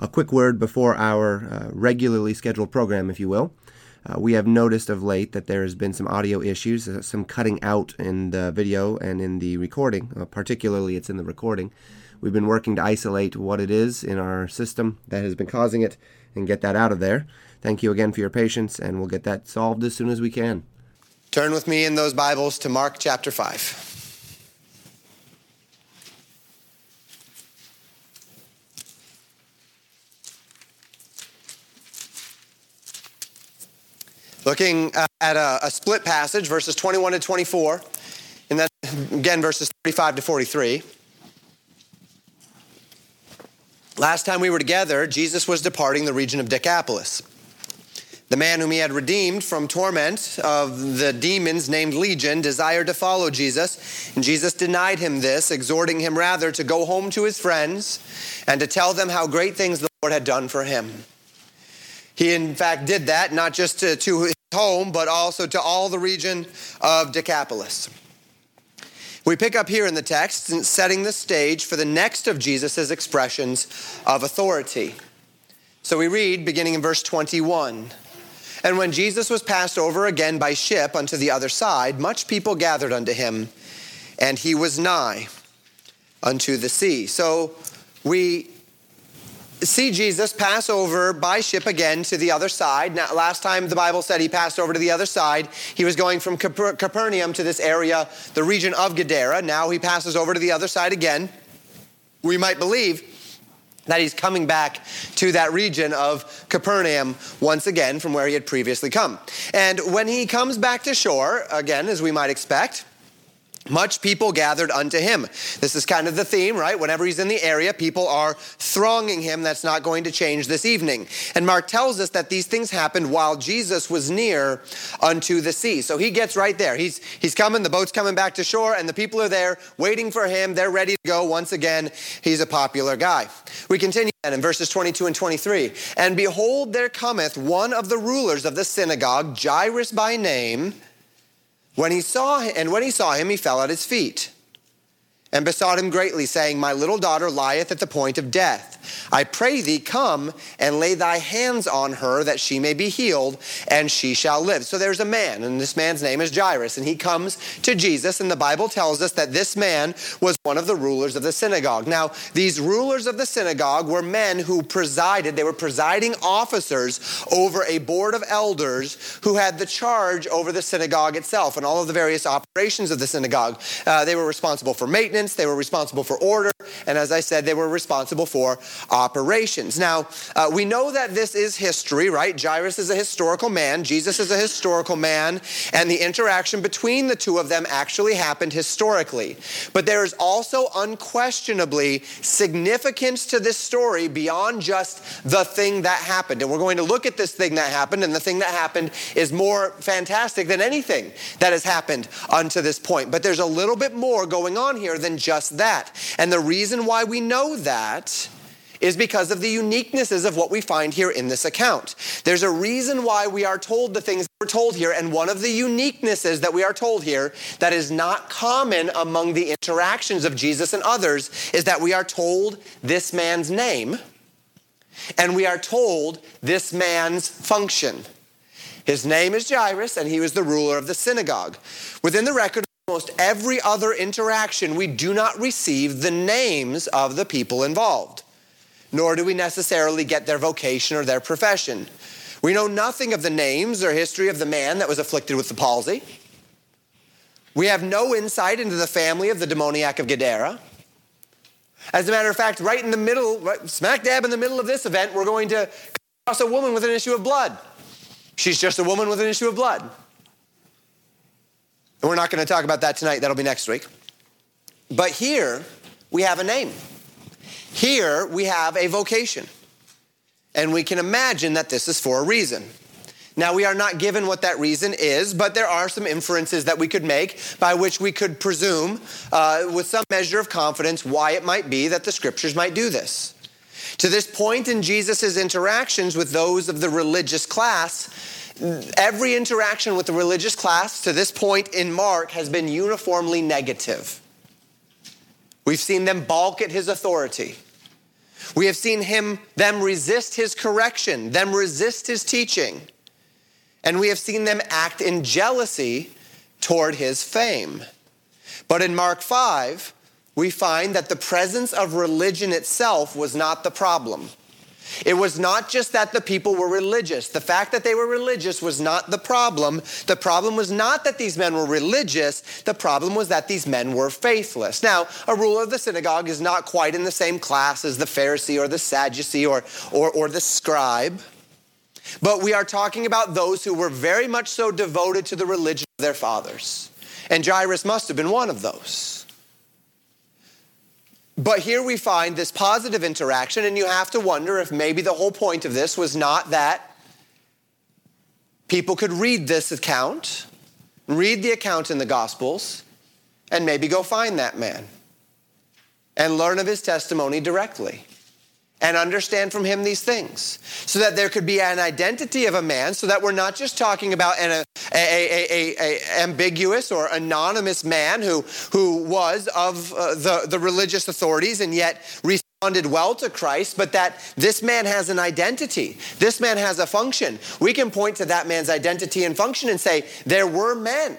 A quick word before our uh, regularly scheduled program, if you will. Uh, we have noticed of late that there has been some audio issues, uh, some cutting out in the video and in the recording. Uh, particularly, it's in the recording. We've been working to isolate what it is in our system that has been causing it and get that out of there. Thank you again for your patience, and we'll get that solved as soon as we can. Turn with me in those Bibles to Mark chapter 5. Looking at a, a, split passage, verses 21 to 24, and then again, verses 35 to 43. Last time we were together, Jesus was departing the region of Decapolis. The man whom he had redeemed from torment of the demons named Legion desired to follow Jesus, and Jesus denied him this, exhorting him rather to go home to his friends and to tell them how great things the Lord had done for him. He, in fact, did that, not just to, to his home, but also to all the region of Decapolis. We pick up here in the text, setting the stage for the next of Jesus' expressions of authority. So we read, beginning in verse 21. And when Jesus was passed over again by ship unto the other side, much people gathered unto him, and he was nigh unto the sea. So we see Jesus pass over by ship again to the other side. Now, last time the Bible said he passed over to the other side, he was going from Capernaum to this area, the region of Gadara. Now he passes over to the other side again. We might believe that he's coming back to that region of Capernaum once again from where he had previously come. And when he comes back to shore, again, as we might expect, much people gathered unto him. This is kind of the theme, right? Whenever he's in the area, people are thronging him. That's not going to change this evening. And Mark tells us that these things happened while Jesus was near unto the sea. So he gets right there. He's, he's coming, the boat's coming back to shore, and the people are there waiting for him. They're ready to go. Once again, he's a popular guy. We continue then in verses 22 and 23. And behold, there cometh one of the rulers of the synagogue, Jairus by name when he saw and when he saw him, he fell at his feet and besought him greatly, saying, My little daughter lieth at the point of death. I pray thee, come and lay thy hands on her that she may be healed, and she shall live. So there's a man, and this man's name is Jairus, and he comes to Jesus, and the Bible tells us that this man was one of the rulers of the synagogue. Now, these rulers of the synagogue were men who presided, they were presiding officers over a board of elders who had the charge over the synagogue itself and all of the various operations of the synagogue. Uh, they were responsible for maintenance, they were responsible for order, and as I said, they were responsible for operations. Now, uh, we know that this is history, right? Jairus is a historical man, Jesus is a historical man, and the interaction between the two of them actually happened historically. But there is also unquestionably significance to this story beyond just the thing that happened. And we're going to look at this thing that happened, and the thing that happened is more fantastic than anything that has happened unto this point. But there's a little bit more going on here than just that. And the reason why we know that is because of the uniquenesses of what we find here in this account. There's a reason why we are told the things we're told here, and one of the uniquenesses that we are told here that is not common among the interactions of Jesus and others is that we are told this man's name and we are told this man's function. His name is Jairus, and he was the ruler of the synagogue. Within the record, almost every other interaction, we do not receive the names of the people involved nor do we necessarily get their vocation or their profession. We know nothing of the names or history of the man that was afflicted with the palsy. We have no insight into the family of the demoniac of Gadara. As a matter of fact, right in the middle, right, smack dab in the middle of this event, we're going to cross a woman with an issue of blood. She's just a woman with an issue of blood. And we're not going to talk about that tonight, that'll be next week. But here, we have a name. Here we have a vocation, and we can imagine that this is for a reason. Now, we are not given what that reason is, but there are some inferences that we could make by which we could presume, uh, with some measure of confidence, why it might be that the scriptures might do this. To this point in Jesus' interactions with those of the religious class, every interaction with the religious class to this point in Mark has been uniformly negative. We've seen them balk at his authority. We have seen him them resist his correction, them resist his teaching. And we have seen them act in jealousy toward his fame. But in Mark 5, we find that the presence of religion itself was not the problem. It was not just that the people were religious. The fact that they were religious was not the problem. The problem was not that these men were religious. The problem was that these men were faithless. Now, a ruler of the synagogue is not quite in the same class as the Pharisee or the Sadducee or, or, or the scribe. But we are talking about those who were very much so devoted to the religion of their fathers. And Jairus must have been one of those. But here we find this positive interaction, and you have to wonder if maybe the whole point of this was not that people could read this account, read the account in the Gospels, and maybe go find that man and learn of his testimony directly and understand from him these things so that there could be an identity of a man so that we're not just talking about an a, a, a, ambiguous or anonymous man who, who was of uh, the, the religious authorities and yet responded well to Christ, but that this man has an identity. This man has a function. We can point to that man's identity and function and say, there were men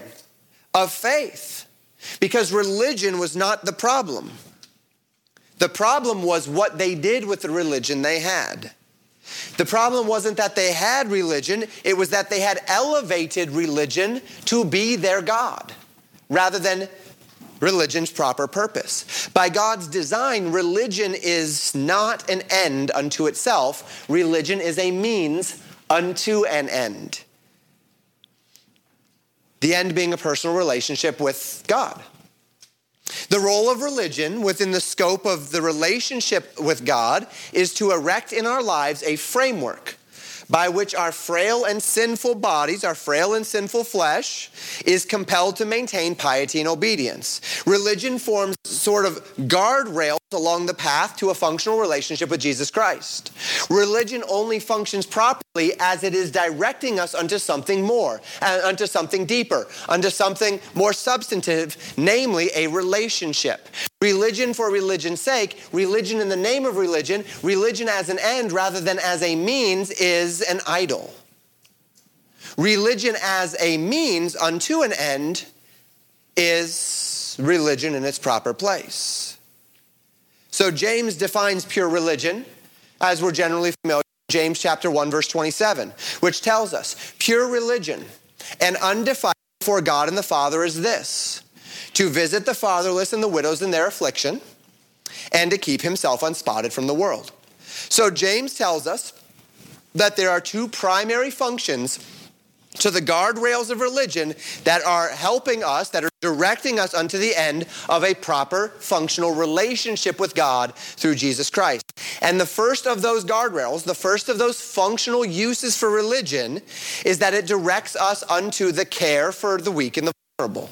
of faith because religion was not the problem. The problem was what they did with the religion they had. The problem wasn't that they had religion, it was that they had elevated religion to be their God rather than religion's proper purpose. By God's design, religion is not an end unto itself, religion is a means unto an end. The end being a personal relationship with God. The role of religion within the scope of the relationship with God is to erect in our lives a framework by which our frail and sinful bodies, our frail and sinful flesh, is compelled to maintain piety and obedience. Religion forms sort of guardrails along the path to a functional relationship with Jesus Christ. Religion only functions properly as it is directing us unto something more, uh, unto something deeper, unto something more substantive, namely a relationship. Religion for religion's sake, religion in the name of religion, religion as an end rather than as a means is an idol. Religion as a means unto an end is religion in its proper place. So James defines pure religion as we're generally familiar. James chapter 1 verse 27, which tells us pure religion and undefiled before God and the Father is this to visit the fatherless and the widows in their affliction, and to keep himself unspotted from the world. So James tells us that there are two primary functions to the guardrails of religion that are helping us, that are directing us unto the end of a proper functional relationship with God through Jesus Christ. And the first of those guardrails, the first of those functional uses for religion, is that it directs us unto the care for the weak and the vulnerable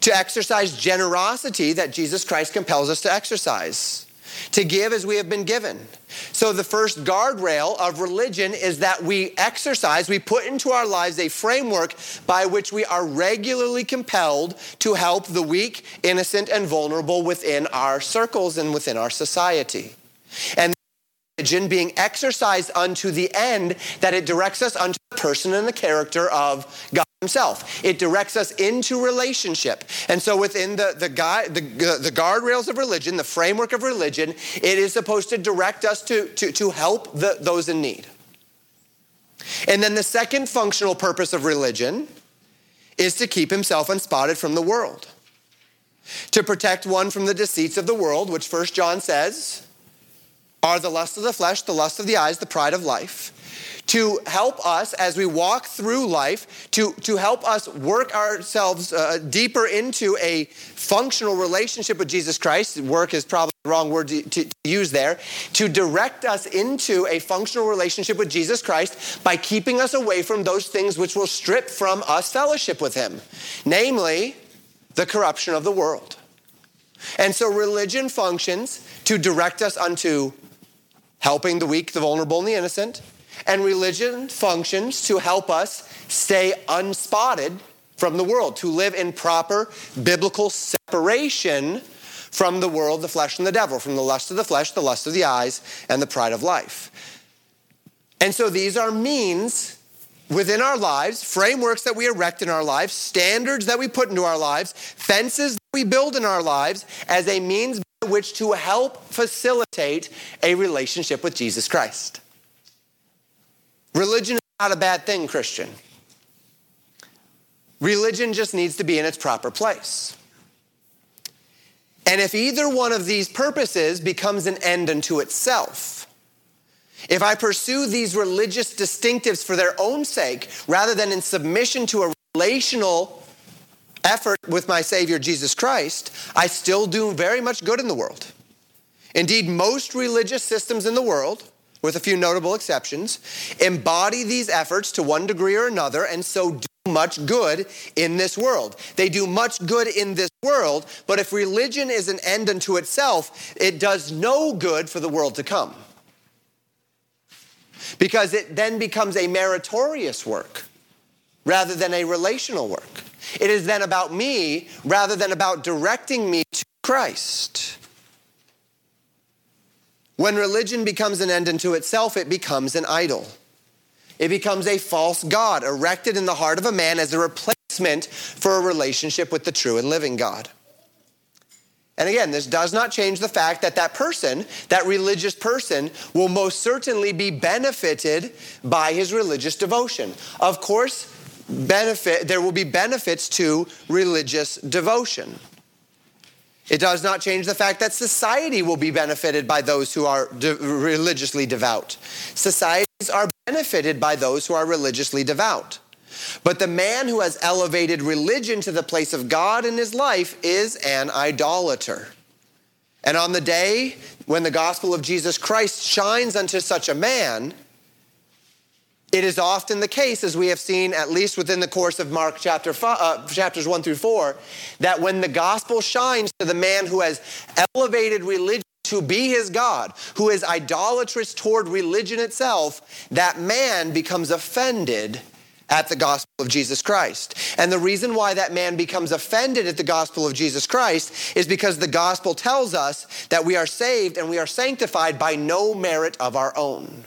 to exercise generosity that Jesus Christ compels us to exercise, to give as we have been given. So, the first guardrail of religion is that we exercise, we put into our lives a framework by which we are regularly compelled to help the weak, innocent, and vulnerable within our circles and within our society. And religion being exercised unto the end that it directs us unto the person and the character of God himself. It directs us into relationship. And so within the, the, the, the guardrails of religion, the framework of religion, it is supposed to direct us to, to, to help the, those in need. And then the second functional purpose of religion is to keep himself unspotted from the world. To protect one from the deceits of the world, which First John says are the lust of the flesh, the lust of the eyes, the pride of life. To help us as we walk through life, to, to help us work ourselves uh, deeper into a functional relationship with Jesus Christ. Work is probably the wrong word to, to, use there. To direct us into a functional relationship with Jesus Christ by keeping us away from those things which will strip from us fellowship with Him, namely the corruption of the world. And so religion functions to direct us unto helping the weak, the vulnerable, and the innocent. And religion functions to help us stay unspotted from the world, to live in proper biblical separation from the world, the flesh, and the devil, from the lust of the flesh, the lust of the eyes, and the pride of life. And so these are means within our lives, frameworks that we erect in our lives, standards that we put into our lives, fences that we build in our lives as a means which to help facilitate a relationship with Jesus Christ. Religion is not a bad thing, Christian. Religion just needs to be in its proper place. And if either one of these purposes becomes an end unto itself, if I pursue these religious distinctives for their own sake rather than in submission to a relational effort with my Savior Jesus Christ, I still do very much good in the world. Indeed, most religious systems in the world, with a few notable exceptions, embody these efforts to one degree or another and so do much good in this world. They do much good in this world, but if religion is an end unto itself, it does no good for the world to come. Because it then becomes a meritorious work rather than a relational work. It is then about me rather than about directing me to Christ. When religion becomes an end unto itself, it becomes an idol. It becomes a false God erected in the heart of a man as a replacement for a relationship with the true and living God. And again, this does not change the fact that that person, that religious person, will most certainly be benefited by his religious devotion. Of course, benefit there will be benefits to religious devotion. It does not change the fact that society will be benefited by those who are de- religiously devout. Societies are benefited by those who are religiously devout. But the man who has elevated religion to the place of God in his life is an idolater. And on the day when the gospel of Jesus Christ shines unto such a man, it is often the case, as we have seen at least within the course of Mark chapter five, uh, chapters 1 through 4, that when the gospel shines to the man who has elevated religion to be his God, who is idolatrous toward religion itself, that man becomes offended at the gospel of Jesus Christ. And the reason why that man becomes offended at the gospel of Jesus Christ is because the gospel tells us that we are saved and we are sanctified by no merit of our own.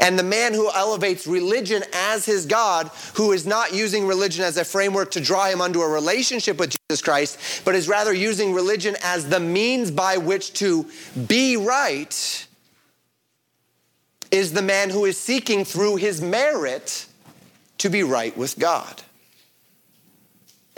And the man who elevates religion as his God, who is not using religion as a framework to draw him unto a relationship with Jesus Christ, but is rather using religion as the means by which to be right, is the man who is seeking through his merit to be right with God.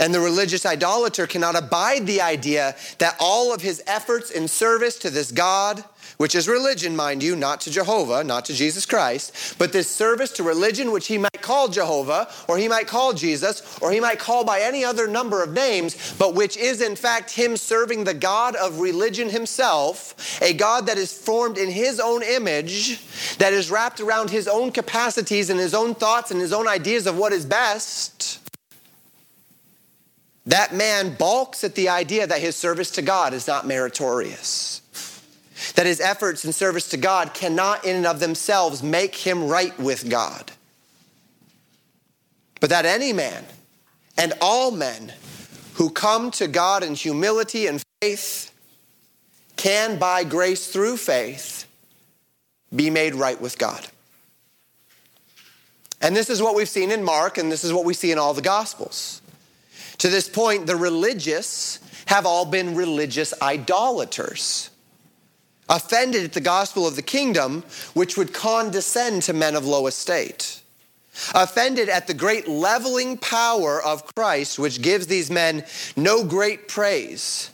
And the religious idolater cannot abide the idea that all of his efforts in service to this God which is religion, mind you, not to Jehovah, not to Jesus Christ, but this service to religion, which he might call Jehovah, or he might call Jesus, or he might call by any other number of names, but which is in fact him serving the God of religion himself, a God that is formed in his own image, that is wrapped around his own capacities and his own thoughts and his own ideas of what is best. That man balks at the idea that his service to God is not meritorious that his efforts in service to God cannot in and of themselves make him right with God. But that any man and all men who come to God in humility and faith can, by grace through faith, be made right with God. And this is what we've seen in Mark, and this is what we see in all the Gospels. To this point, the religious have all been religious idolaters offended at the gospel of the kingdom, which would condescend to men of low estate. Offended at the great leveling power of Christ, which gives these men no great praise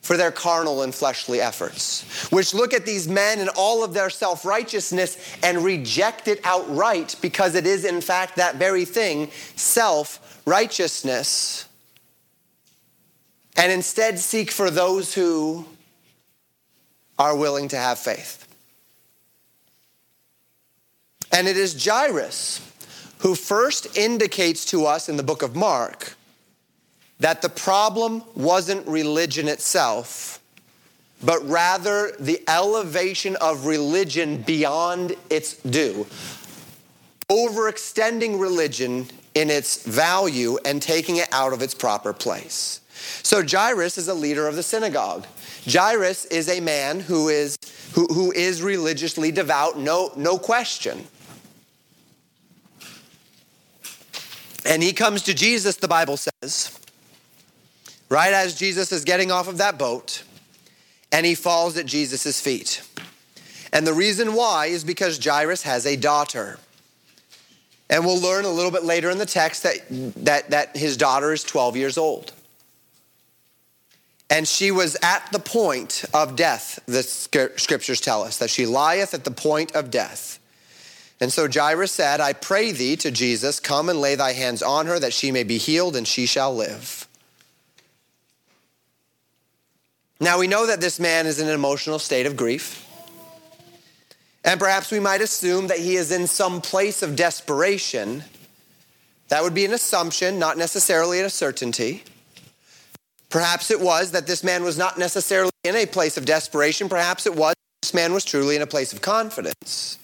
for their carnal and fleshly efforts, which look at these men and all of their self righteousness and reject it outright because it is, in fact, that very thing self righteousness, and instead seek for those who are willing to have faith. And it is Jairus who first indicates to us in the book of Mark that the problem wasn't religion itself, but rather the elevation of religion beyond its due, overextending religion in its value and taking it out of its proper place. So Jairus is a leader of the synagogue. Jairus is a man who is, who, who is religiously devout, no, no question. And he comes to Jesus, the Bible says, right as Jesus is getting off of that boat, and he falls at Jesus' feet. And the reason why is because Jairus has a daughter. And we'll learn a little bit later in the text that, that, that his daughter is 12 years old. And she was at the point of death, the scriptures tell us, that she lieth at the point of death. And so Jairus said, I pray thee to Jesus, come and lay thy hands on her that she may be healed and she shall live. Now we know that this man is in an emotional state of grief. And perhaps we might assume that he is in some place of desperation. That would be an assumption, not necessarily a certainty. Perhaps it was that this man was not necessarily in a place of desperation. Perhaps it was this man was truly in a place of confidence.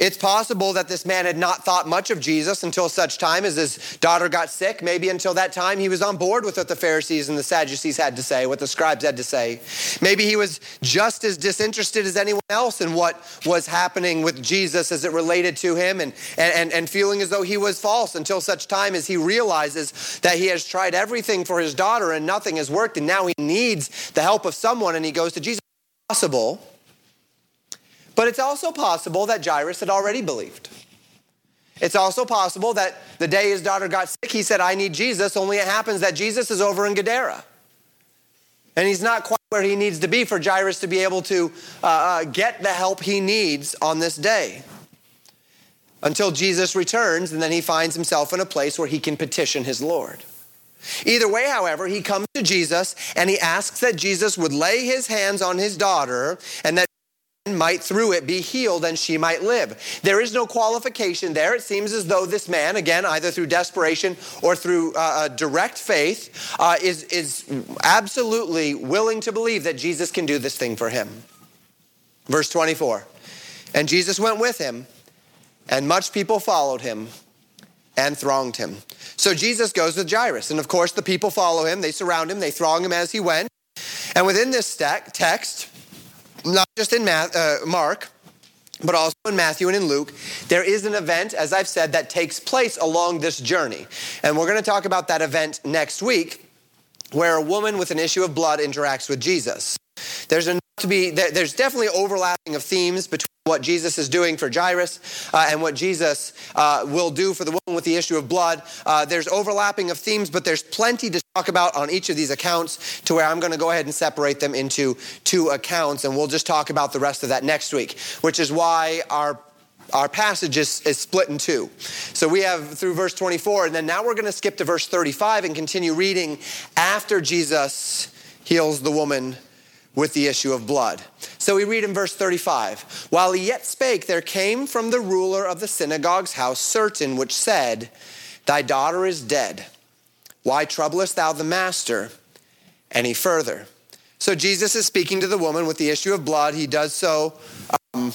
It's possible that this man had not thought much of Jesus until such time as his daughter got sick. Maybe until that time he was on board with what the Pharisees and the Sadducees had to say, what the scribes had to say. Maybe he was just as disinterested as anyone else in what was happening with Jesus as it related to him and, and, and feeling as though he was false until such time as he realizes that he has tried everything for his daughter and nothing has worked and now he needs the help of someone and he goes to Jesus. Possible but it's also possible that Jairus had already believed. It's also possible that the day his daughter got sick, he said, I need Jesus, only it happens that Jesus is over in Gadara. And he's not quite where he needs to be for Jairus to be able to uh, uh, get the help he needs on this day. Until Jesus returns, and then he finds himself in a place where he can petition his Lord. Either way, however, he comes to Jesus and he asks that Jesus would lay his hands on his daughter and that might through it be healed and she might live. There is no qualification there. It seems as though this man, again, either through desperation or through uh, direct faith, uh, is, is absolutely willing to believe that Jesus can do this thing for him. Verse 24 And Jesus went with him, and much people followed him and thronged him. So Jesus goes with Jairus, and of course, the people follow him, they surround him, they throng him as he went. And within this text, not just in uh, Mark, but also in Matthew and in Luke, there is an event, as I've said, that takes place along this journey. And we're going to talk about that event next week, where a woman with an issue of blood interacts with Jesus. There's enough to be, there's definitely overlapping of themes between what Jesus is doing for Jairus uh, and what Jesus uh, will do for the woman with the issue of blood. Uh, there's overlapping of themes, but there's plenty to talk about on each of these accounts to where I'm going to go ahead and separate them into two accounts, and we'll just talk about the rest of that next week, which is why our our passage is, is split in two. So we have through verse 24, and then now we're going to skip to verse 35 and continue reading after Jesus heals the woman with the issue of blood. So we read in verse 35 While he yet spake, there came from the ruler of the synagogue's house certain which said, Thy daughter is dead. Why troublest thou the master any further? So Jesus is speaking to the woman with the issue of blood. He does so. Um,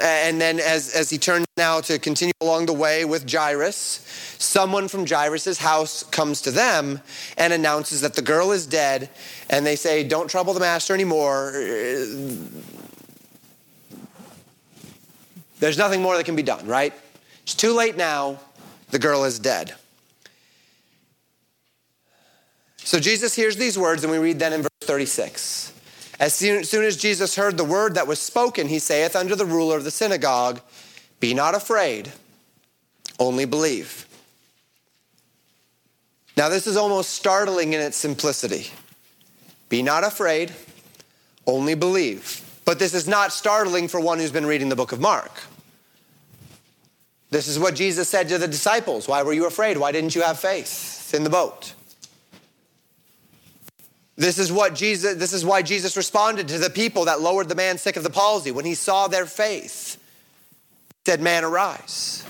and then as, as he turns now to continue along the way with Jairus, someone from Jairus' house comes to them and announces that the girl is dead. And they say, Don't trouble the master anymore. There's nothing more that can be done, right? It's too late now. The girl is dead. So Jesus hears these words, and we read then in verse 36. As soon, as soon as Jesus heard the word that was spoken, he saith unto the ruler of the synagogue, Be not afraid, only believe. Now, this is almost startling in its simplicity. Be not afraid, only believe. But this is not startling for one who's been reading the book of Mark. This is what Jesus said to the disciples Why were you afraid? Why didn't you have faith in the boat? This is what Jesus this is why Jesus responded to the people that lowered the man sick of the palsy when he saw their faith. Said, "Man, arise."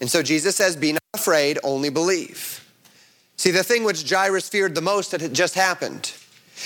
And so Jesus says, "Be not afraid, only believe." See, the thing which Jairus feared the most that had just happened.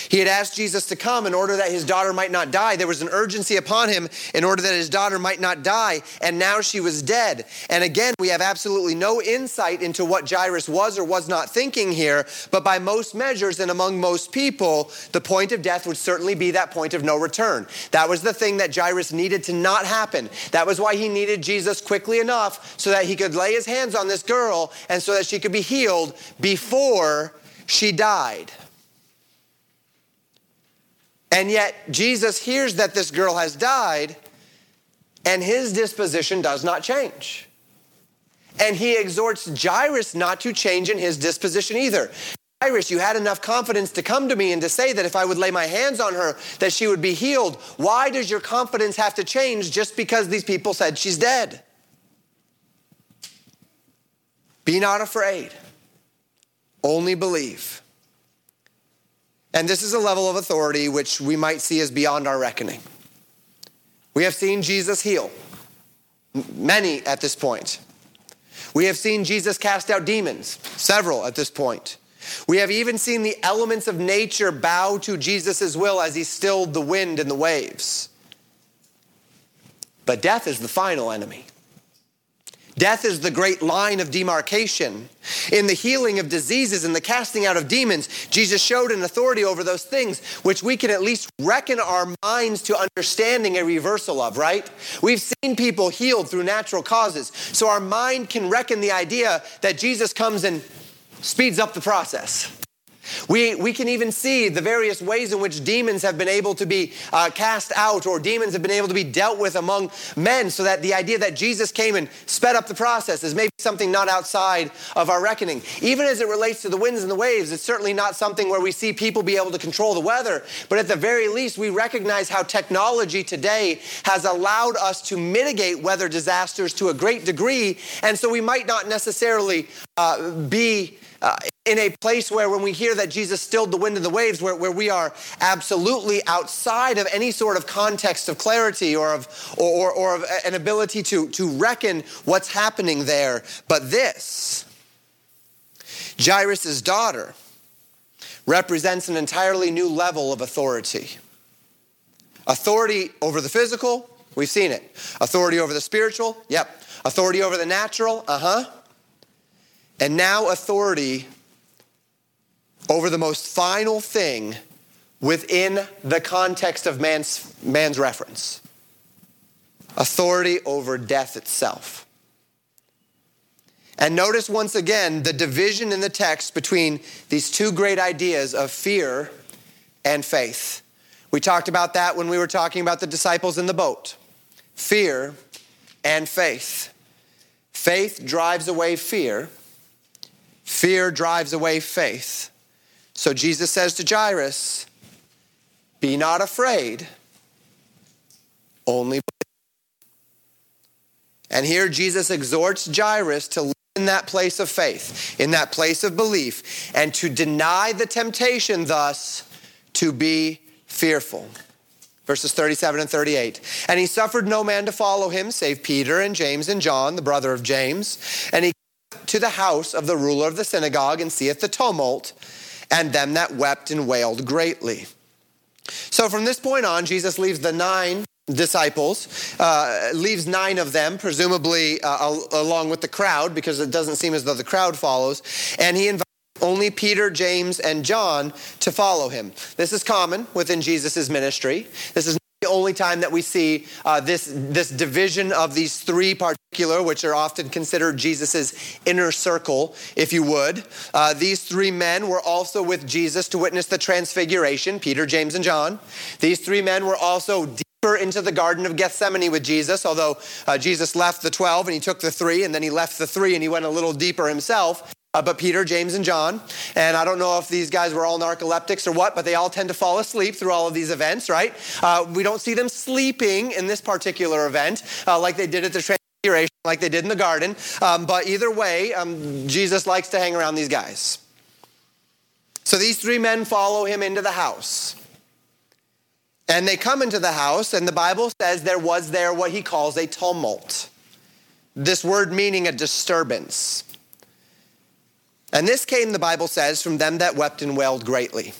He had asked Jesus to come in order that his daughter might not die. There was an urgency upon him in order that his daughter might not die, and now she was dead. And again, we have absolutely no insight into what Jairus was or was not thinking here, but by most measures and among most people, the point of death would certainly be that point of no return. That was the thing that Jairus needed to not happen. That was why he needed Jesus quickly enough so that he could lay his hands on this girl and so that she could be healed before she died. And yet, Jesus hears that this girl has died, and his disposition does not change. And he exhorts Jairus not to change in his disposition either. Jairus, you had enough confidence to come to me and to say that if I would lay my hands on her, that she would be healed. Why does your confidence have to change just because these people said she's dead? Be not afraid, only believe. And this is a level of authority which we might see as beyond our reckoning. We have seen Jesus heal, many at this point. We have seen Jesus cast out demons, several at this point. We have even seen the elements of nature bow to Jesus' will as he stilled the wind and the waves. But death is the final enemy. Death is the great line of demarcation. In the healing of diseases and the casting out of demons, Jesus showed an authority over those things, which we can at least reckon our minds to understanding a reversal of, right? We've seen people healed through natural causes, so our mind can reckon the idea that Jesus comes and speeds up the process. We, we can even see the various ways in which demons have been able to be uh, cast out or demons have been able to be dealt with among men, so that the idea that Jesus came and sped up the process is maybe something not outside of our reckoning. Even as it relates to the winds and the waves, it's certainly not something where we see people be able to control the weather, but at the very least, we recognize how technology today has allowed us to mitigate weather disasters to a great degree, and so we might not necessarily uh, be uh, in a place where when we hear that Jesus stilled the wind and the waves, where, where we are absolutely outside of any sort of context of clarity or of, or, or, or of an ability to, to reckon what's happening there. But this, Jairus' daughter, represents an entirely new level of authority. Authority over the physical, we've seen it. Authority over the spiritual, yep. Authority over the natural, uh huh and now authority over the most final thing within the context of man's, man's reference authority over death itself. And notice once again the division in the text between these two great ideas of fear and faith. We talked about that when we were talking about the disciples in the boat fear and faith. Faith drives away fear Fear drives away faith. So Jesus says to Jairus, Be not afraid, only. And here Jesus exhorts Jairus to live in that place of faith, in that place of belief, and to deny the temptation, thus, to be fearful. Verses 37 and 38. And he suffered no man to follow him, save Peter and James and John, the brother of James. And he to the house of the ruler of the synagogue and seeth the tumult and them that wept and wailed greatly. So from this point on, Jesus leaves the nine disciples, uh, leaves nine of them, presumably uh, along with the crowd, because it doesn't seem as though the crowd follows, and he invites only Peter, James, and John to follow him. This is common within Jesus' ministry. This is the only time that we see uh, this, this division of these three particular, which are often considered Jesus's inner circle, if you would. Uh, these three men were also with Jesus to witness the transfiguration Peter, James, and John. These three men were also deeper into the Garden of Gethsemane with Jesus, although uh, Jesus left the 12 and he took the three, and then he left the three and he went a little deeper himself uh, but Peter, James, and John. And I don't know if these guys were all narcoleptics or what, but they all tend to fall asleep through all of these events, right? Uh, we don't see them sleeping in this particular event uh, like they did at the Transfiguration, like they did in the garden. Um, but either way, um, Jesus likes to hang around these guys. So these three men follow him into the house. And they come into the house, and the Bible says there was there what he calls a tumult. This word meaning a disturbance. And this came, the Bible says, from them that wept and wailed greatly.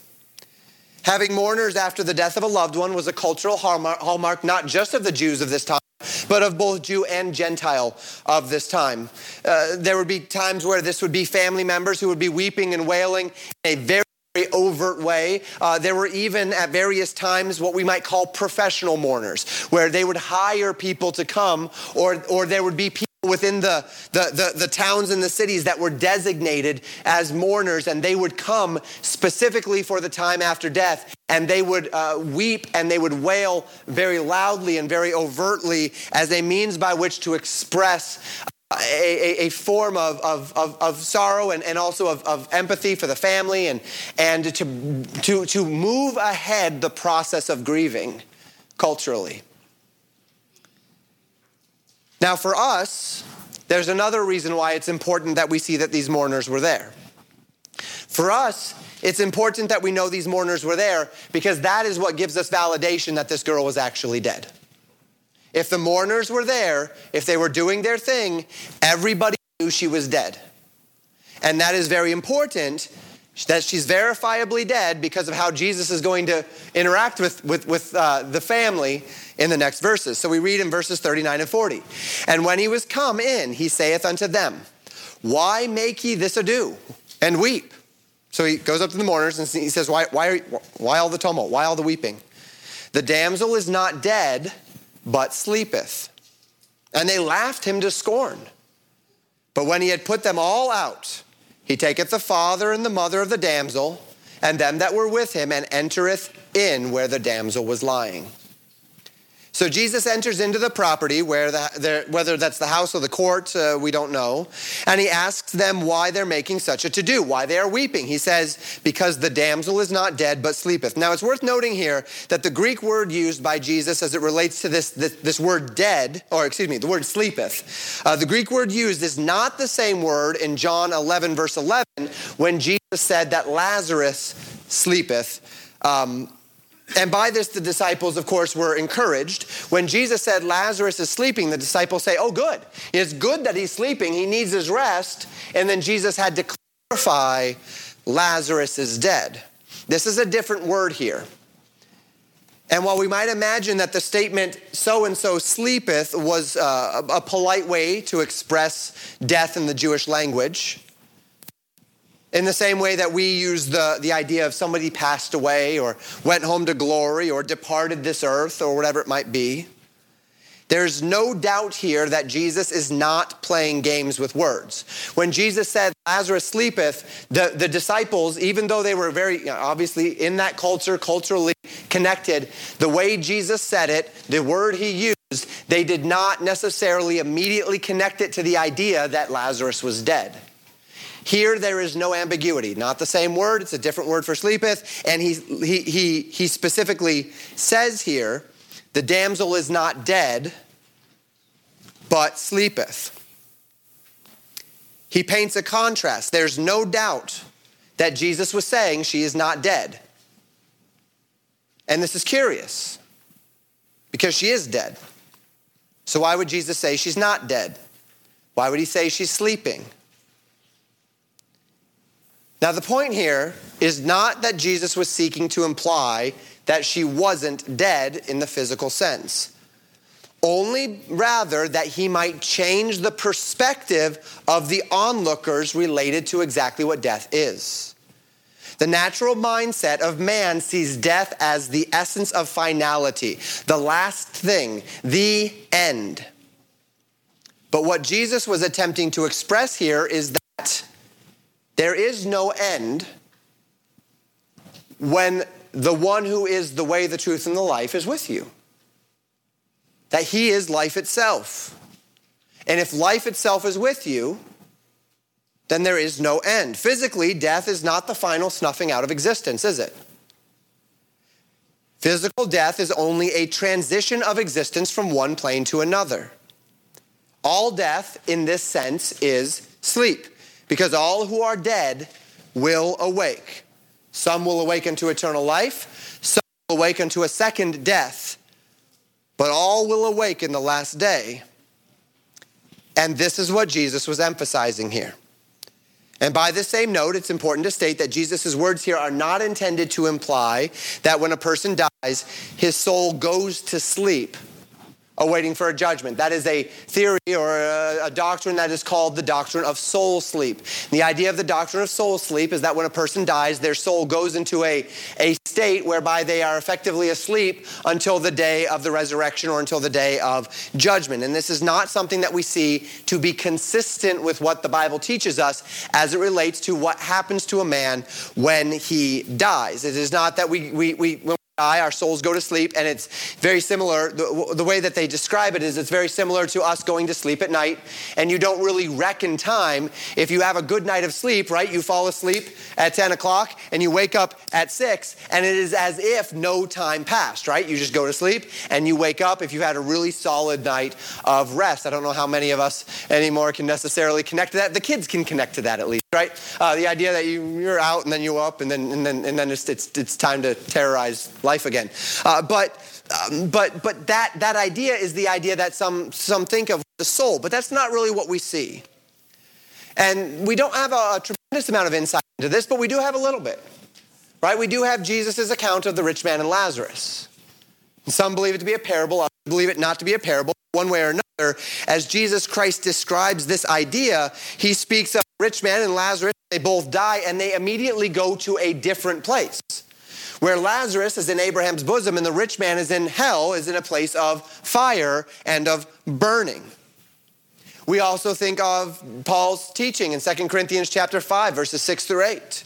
Having mourners after the death of a loved one was a cultural hallmark not just of the Jews of this time, but of both Jew and Gentile of this time. Uh, there would be times where this would be family members who would be weeping and wailing in a very very overt way. Uh, there were even at various times what we might call professional mourners, where they would hire people to come, or, or there would be people within the, the, the, the, towns and the cities that were designated as mourners, and they would come specifically for the time after death, and they would uh, weep and they would wail very loudly and very overtly as a means by which to express a, a, form of, of, of, of, sorrow and, and also of, of empathy for the family and, and to, to, to move ahead the process of grieving culturally. Now, for us, there's another reason why it's important that we see that these mourners were there. For us, it's important that we know these mourners were there because that is what gives us validation that this girl was actually dead. If the mourners were there, if they were doing their thing, everybody knew she was dead. And that is very important that she's verifiably dead because of how Jesus is going to interact with, with, with uh, the family in the next verses. So we read in verses 39 and 40. And when he was come in, he saith unto them, Why make ye this ado and weep? So he goes up to the mourners and he says, Why, why, why all the tumult? Why all the weeping? The damsel is not dead, but sleepeth. And they laughed him to scorn. But when he had put them all out, he taketh the father and the mother of the damsel and them that were with him and entereth in where the damsel was lying. So Jesus enters into the property, where the, whether that's the house or the court, uh, we don't know. And he asks them why they're making such a to do, why they are weeping. He says, Because the damsel is not dead, but sleepeth. Now it's worth noting here that the Greek word used by Jesus as it relates to this, this, this word dead, or excuse me, the word sleepeth, uh, the Greek word used is not the same word in John 11, verse 11, when Jesus said that Lazarus sleepeth. Um, and by this, the disciples, of course, were encouraged. When Jesus said Lazarus is sleeping, the disciples say, Oh, good. It's good that he's sleeping. He needs his rest. And then Jesus had to clarify Lazarus is dead. This is a different word here. And while we might imagine that the statement so and so sleepeth was uh, a polite way to express death in the Jewish language, in the same way that we use the, the idea of somebody passed away or went home to glory or departed this earth or whatever it might be. There's no doubt here that Jesus is not playing games with words. When Jesus said, Lazarus sleepeth, the, the disciples, even though they were very, you know, obviously in that culture, culturally connected, the way Jesus said it, the word he used, they did not necessarily immediately connect it to the idea that Lazarus was dead. Here, there is no ambiguity. Not the same word, it's a different word for sleepeth. And he, he, he, he specifically says here the damsel is not dead, but sleepeth. He paints a contrast. There's no doubt that Jesus was saying she is not dead. And this is curious because she is dead. So, why would Jesus say she's not dead? Why would he say she's sleeping? Now, the point here is not that Jesus was seeking to imply that she wasn't dead in the physical sense, only rather that he might change the perspective of the onlookers related to exactly what death is. The natural mindset of man sees death as the essence of finality, the last thing, the end. But what Jesus was attempting to express here is that there is no end when the one who is the way, the truth, and the life is with you. That he is life itself. And if life itself is with you, then there is no end. Physically, death is not the final snuffing out of existence, is it? Physical death is only a transition of existence from one plane to another. All death, in this sense, is sleep because all who are dead will awake. Some will awaken to eternal life, some will awaken to a second death, but all will awake in the last day. And this is what Jesus was emphasizing here. And by the same note, it's important to state that Jesus' words here are not intended to imply that when a person dies, his soul goes to sleep awaiting for a judgment. That is a theory or a, a, doctrine that is called the doctrine of soul sleep. The idea of the doctrine of soul sleep is that when a person dies, their soul goes into a, a state whereby they are effectively asleep until the day of the resurrection or until the day of judgment. And this is not something that we see to be consistent with what the Bible teaches us as it relates to what happens to a man when he dies. It is not that we, we, we when die, our souls go to sleep, and it's very similar. The, the, way that they describe it is it's very similar to us going to sleep at night, and you don't really reckon time. If you have a good night of sleep, right, you fall asleep at 10 o'clock and you wake up at 6, and it is as if no time passed, right? You just go to sleep and you wake up if you had a really solid night of rest. I don't know how many of us anymore can necessarily connect to that. The kids can connect to that at least, right? Uh, the idea that you, you're out and then you're up and then, and then, and then it's, it's, it's time to terrorize life again. Uh, but um, but but that that idea is the idea that some some think of the soul, but that's not really what we see. And we don't have a, a tremendous amount of insight into this, but we do have a little bit. Right? We do have Jesus' account of the rich man and Lazarus. Some believe it to be a parable, others believe it not to be a parable. One way or another, as Jesus Christ describes this idea, he speaks of rich man and Lazarus. They both die and they immediately go to a different place. Where Lazarus is in Abraham's bosom and the rich man is in hell, is in a place of fire and of burning. We also think of Paul's teaching in 2 Corinthians chapter 5 verses 6 through 8.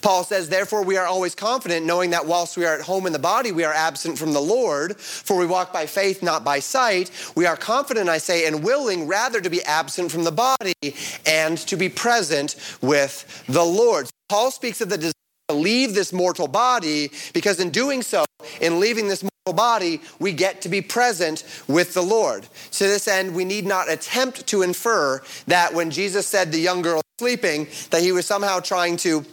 Paul says, Therefore, we are always confident, knowing that whilst we are at home in the body, we are absent from the Lord, for we walk by faith, not by sight. We are confident, I say, and willing rather to be absent from the body and to be present with the Lord. Paul speaks of the leave this mortal body because in doing so, in leaving this mortal body, we get to be present with the Lord. To this end, we need not attempt to infer that when Jesus said the young girl sleeping, that he was somehow trying to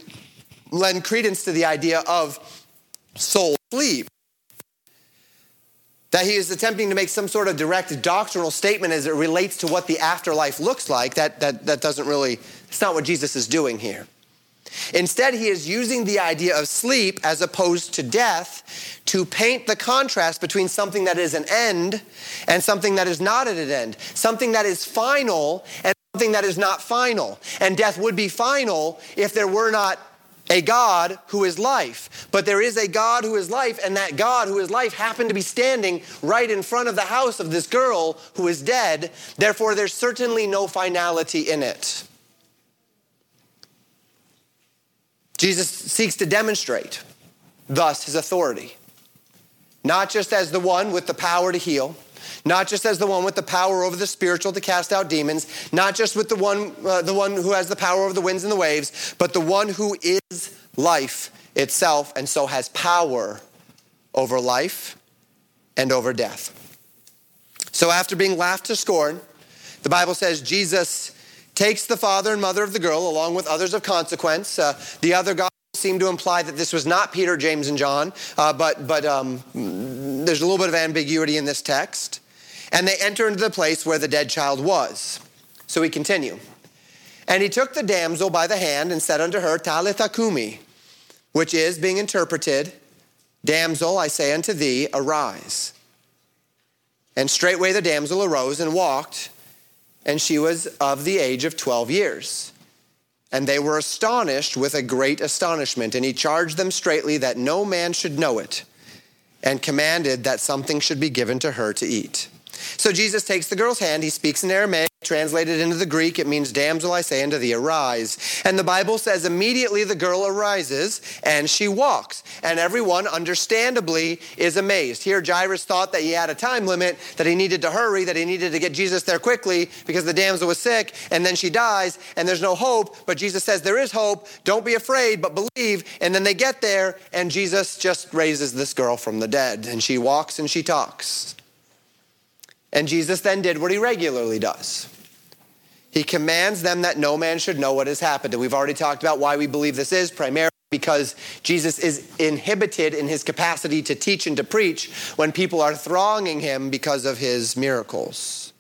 lend credence to the idea of soul sleep. That he is attempting to make some sort of direct doctrinal statement as it relates to what the afterlife looks like. That, that, that doesn't really, it's not what Jesus is doing here. Instead, he is using the idea of sleep as opposed to death to paint the contrast between something that is an end and something that is not at an end, something that is final and something that is not final. And death would be final if there were not a God who is life. But there is a God who is life, and that God who is life happened to be standing right in front of the house of this girl who is dead. Therefore, there's certainly no finality in it. Jesus seeks to demonstrate thus his authority, not just as the one with the power to heal, not just as the one with the power over the spiritual to cast out demons, not just with the one, uh, the one who has the power over the winds and the waves, but the one who is life itself and so has power over life and over death. So after being laughed to scorn, the Bible says Jesus takes the father and mother of the girl along with others of consequence. Uh, the other gospels seem to imply that this was not Peter, James, and John, uh, but, but um, there's a little bit of ambiguity in this text. And they enter into the place where the dead child was. So we continue. And he took the damsel by the hand and said unto her, Talitha cumi, which is, being interpreted, Damsel, I say unto thee, arise. And straightway the damsel arose and walked and she was of the age of 12 years. And they were astonished with a great astonishment. And he charged them straitly that no man should know it, and commanded that something should be given to her to eat. So Jesus takes the girl's hand, he speaks in Aramaic, translated into the Greek, it means, Damsel, I say unto thee, arise. And the Bible says, immediately the girl arises and she walks. And everyone, understandably, is amazed. Here, Jairus thought that he had a time limit, that he needed to hurry, that he needed to get Jesus there quickly because the damsel was sick, and then she dies, and there's no hope. But Jesus says, There is hope. Don't be afraid, but believe. And then they get there, and Jesus just raises this girl from the dead, and she walks and she talks. And Jesus then did what he regularly does. He commands them that no man should know what has happened. And we've already talked about why we believe this is, primarily because Jesus is inhibited in his capacity to teach and to preach when people are thronging him because of his miracles.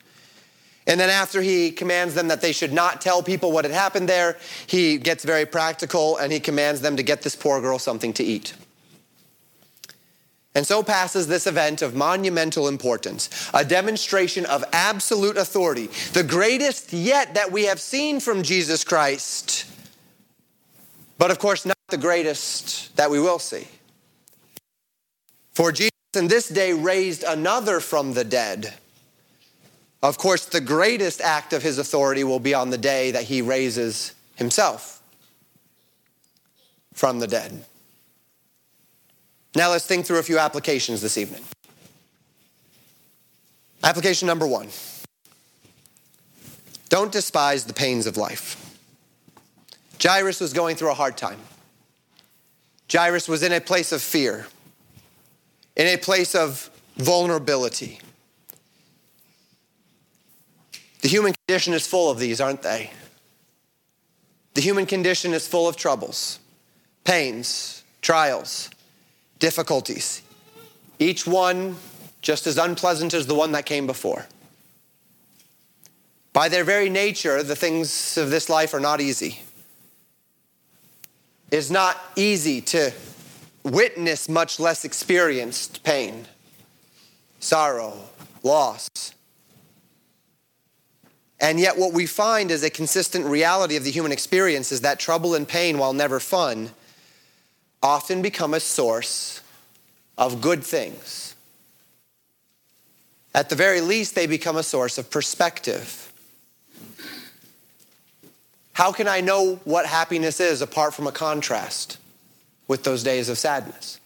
And then, after he commands them that they should not tell people what had happened there, he gets very practical and he commands them to get this poor girl something to eat. And so passes this event of monumental importance, a demonstration of absolute authority, the greatest yet that we have seen from Jesus Christ, but of course, not the greatest that we will see. For Jesus in this day raised another from the dead of course, the greatest act of his authority will be on the day that he raises himself from the dead. Now let's think through a few applications this evening. Application number one don't despise the pains of life. Jairus was going through a hard time. Jairus was in a place of fear, in a place of vulnerability. The human condition is full of these, aren't they? The human condition is full of troubles, pains, trials, difficulties, each one just as unpleasant as the one that came before. By their very nature, the things of this life are not easy. It's not easy to witness, much less experienced pain, sorrow, loss, and yet, what we find as a consistent reality of the human experience is that trouble and pain, while never fun, often become a source of good things. At the very least, they become a source of perspective. How can I know what happiness is apart from a contrast with those days of sadness?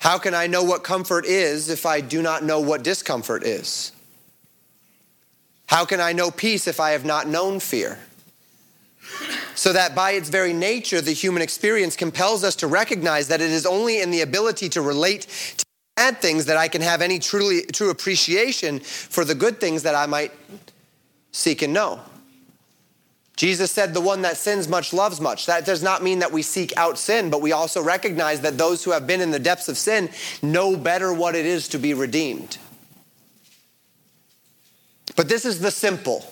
How can I know what comfort is if I do not know what discomfort is? How can I know peace if I have not known fear? So that by its very nature, the human experience compels us to recognize that it is only in the ability to relate to bad things that I can have any truly true appreciation for the good things that I might seek and know. Jesus said, The one that sins much loves much. That does not mean that we seek out sin, but we also recognize that those who have been in the depths of sin know better what it is to be redeemed. But this is the simple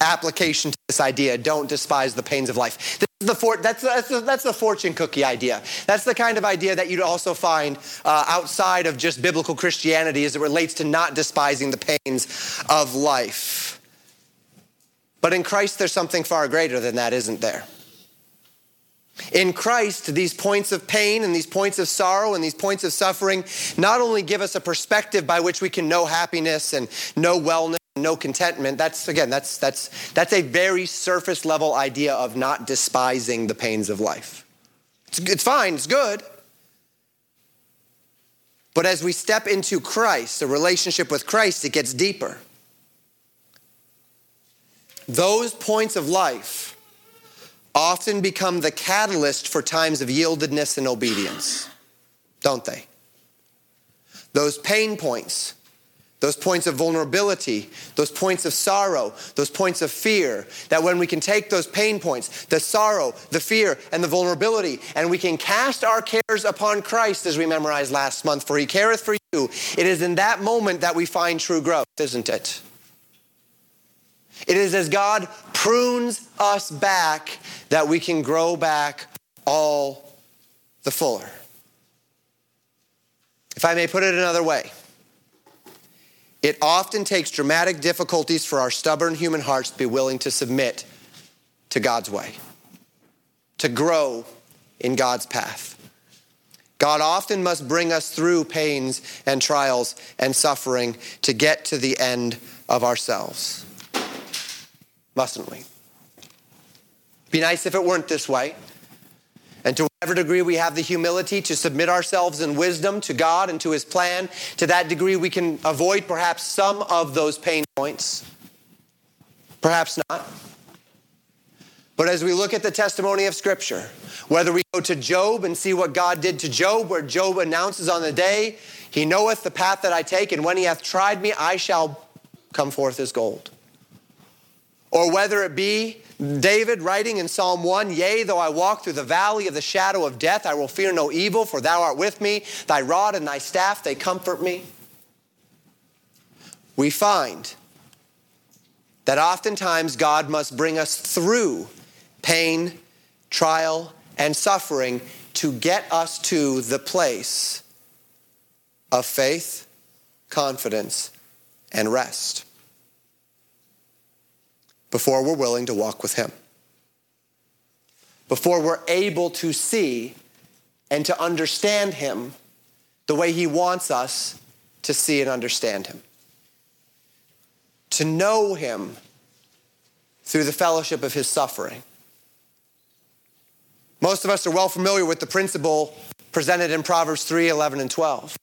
application to this idea don't despise the pains of life. The for, that's, that's, the, that's the fortune cookie idea. That's the kind of idea that you'd also find uh, outside of just biblical Christianity as it relates to not despising the pains of life. But in Christ, there's something far greater than that, isn't there? In Christ, these points of pain and these points of sorrow and these points of suffering not only give us a perspective by which we can know happiness and know wellness no contentment that's again that's that's that's a very surface level idea of not despising the pains of life. It's, it's fine it's good. But as we step into christ a relationship with christ it gets deeper. Those points of life often become the catalyst for times of yieldedness and obedience don't they? Those pain points those points of vulnerability, those points of sorrow, those points of fear, that when we can take those pain points, the sorrow, the fear, and the vulnerability, and we can cast our cares upon Christ as we memorized last month, for he careth for you, it is in that moment that we find true growth, isn't it? It is as God prunes us back that we can grow back all the fuller. If I may put it another way, it often takes dramatic difficulties for our stubborn human hearts to be willing to submit to God's way, to grow in God's path. God often must bring us through pains and trials and suffering to get to the end of ourselves. Mustn't we? Be nice if it weren't this way. And to whatever degree we have the humility to submit ourselves in wisdom to God and to His plan, to that degree we can avoid perhaps some of those pain points. Perhaps not. But as we look at the testimony of Scripture, whether we go to Job and see what God did to Job, where Job announces on the day, He knoweth the path that I take, and when He hath tried me, I shall come forth as gold. Or whether it be David writing in Psalm 1 Yea, though I walk through the valley of the shadow of death, I will fear no evil, for thou art with me. Thy rod and thy staff, they comfort me. we find that oftentimes God must bring us through pain, trial, and suffering to get us to the place of faith, confidence, and rest before we're willing to walk with Him. Before we're able to see and to understand Him the way He wants us to see and understand Him. To know Him through the fellowship of His suffering. Most of us are well familiar with the principle presented in Proverbs 3 11 and 12.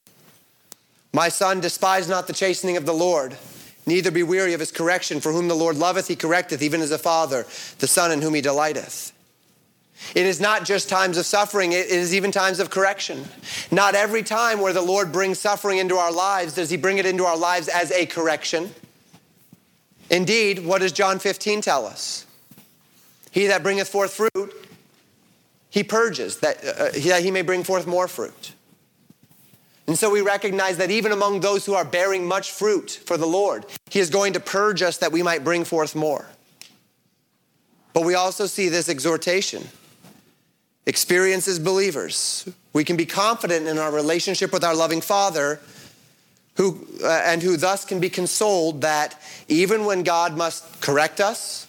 My son, despise not the chastening of the Lord, neither be weary of his correction, for whom the Lord loveth, he correcteth, even as a father, the son in whom he delighteth. It is not just times of suffering, it is even times of correction. Not every time where the Lord brings suffering into our lives does he bring it into our lives as a correction. Indeed, what does John 15 tell us? He that bringeth forth fruit, he purges, that, uh, that he may bring forth more fruit. And so we recognize that even among those who are bearing much fruit for the Lord, He is going to purge us that we might bring forth more. But we also see this exhortation. Experience as believers. We can be confident in our relationship with our loving Father, who, uh, and who thus can be consoled that even when God must correct us,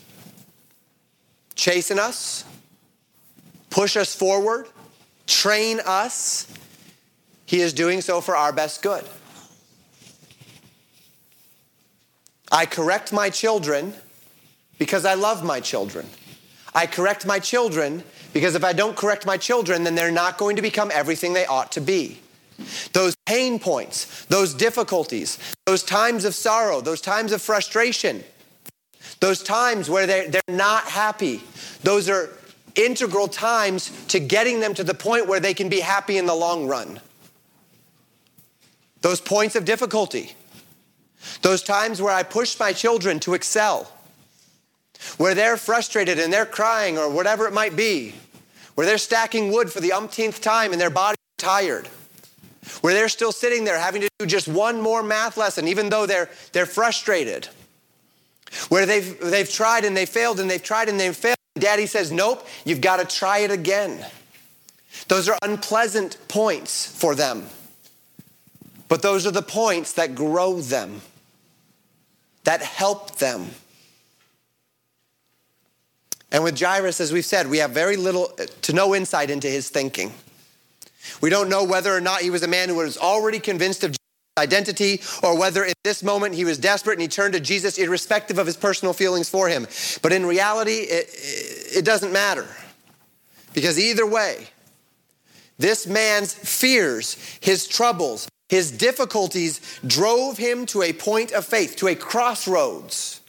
chasten us, push us forward, train us, he is doing so for our best good. I correct my children because I love my children. I correct my children because if I don't correct my children, then they're not going to become everything they ought to be. Those pain points, those difficulties, those times of sorrow, those times of frustration, those times where they're, they're not happy, those are integral times to getting them to the point where they can be happy in the long run those points of difficulty, those times where I push my children to excel, where they're frustrated and they're crying or whatever it might be, where they're stacking wood for the umpteenth time and their body's tired, where they're still sitting there having to do just one more math lesson, even though they're, they're frustrated, where they've, they've tried and they failed and they've tried and they've failed. Daddy says, Nope, you've got to try it again. Those are unpleasant points for them. But those are the points that grow them, that help them. And with Jairus, as we've said, we have very little uh, to no insight into his thinking. We don't know whether or not he was a man who was already convinced of Jesus' identity or whether in this moment he was desperate and he turned to Jesus irrespective of his personal feelings for him. But in reality, it, it doesn't matter. Because either way, this man's fears, his troubles, his difficulties drove him to a point of faith, to a crossroads.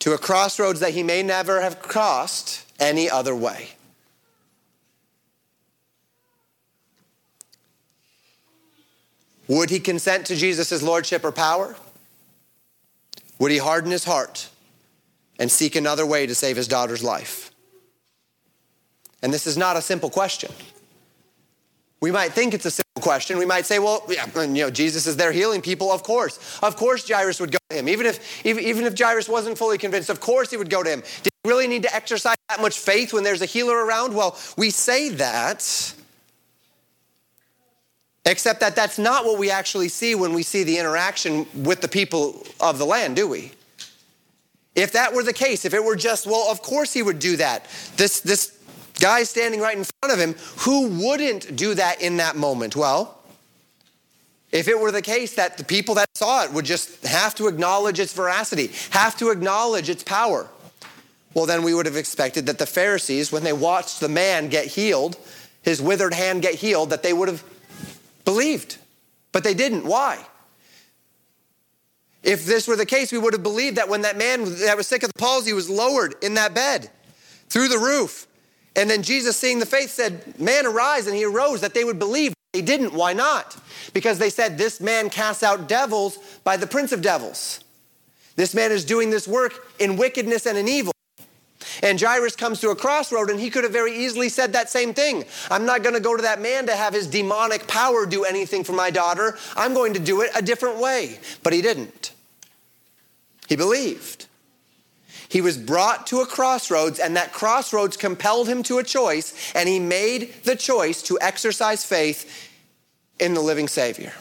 To a crossroads that he may never have crossed any other way. Would he consent to Jesus' lordship or power? Would he harden his heart and seek another way to save his daughter's life? And this is not a simple question. We might think it's a simple question. We might say, well, yeah, you know, Jesus is there healing people. Of course. Of course Jairus would go to him. Even if, even if Jairus wasn't fully convinced, of course he would go to him. Did he really need to exercise that much faith when there's a healer around? Well, we say that, except that that's not what we actually see when we see the interaction with the people of the land, do we? If that were the case, if it were just, well, of course he would do that. This, this guy standing right in front of him, who wouldn't do that in that moment? Well, if it were the case that the people that saw it would just have to acknowledge its veracity, have to acknowledge its power, well, then we would have expected that the Pharisees, when they watched the man get healed, his withered hand get healed, that they would have believed. But they didn't. Why? If this were the case, we would have believed that when that man that was sick of the palsy was lowered in that bed through the roof, and then Jesus, seeing the faith, said, Man, arise. And he arose that they would believe. They didn't. Why not? Because they said, This man casts out devils by the prince of devils. This man is doing this work in wickedness and in evil. And Jairus comes to a crossroad, and he could have very easily said that same thing. I'm not going to go to that man to have his demonic power do anything for my daughter. I'm going to do it a different way. But he didn't. He believed. He was brought to a crossroads, and that crossroads compelled him to a choice, and he made the choice to exercise faith in the living Savior.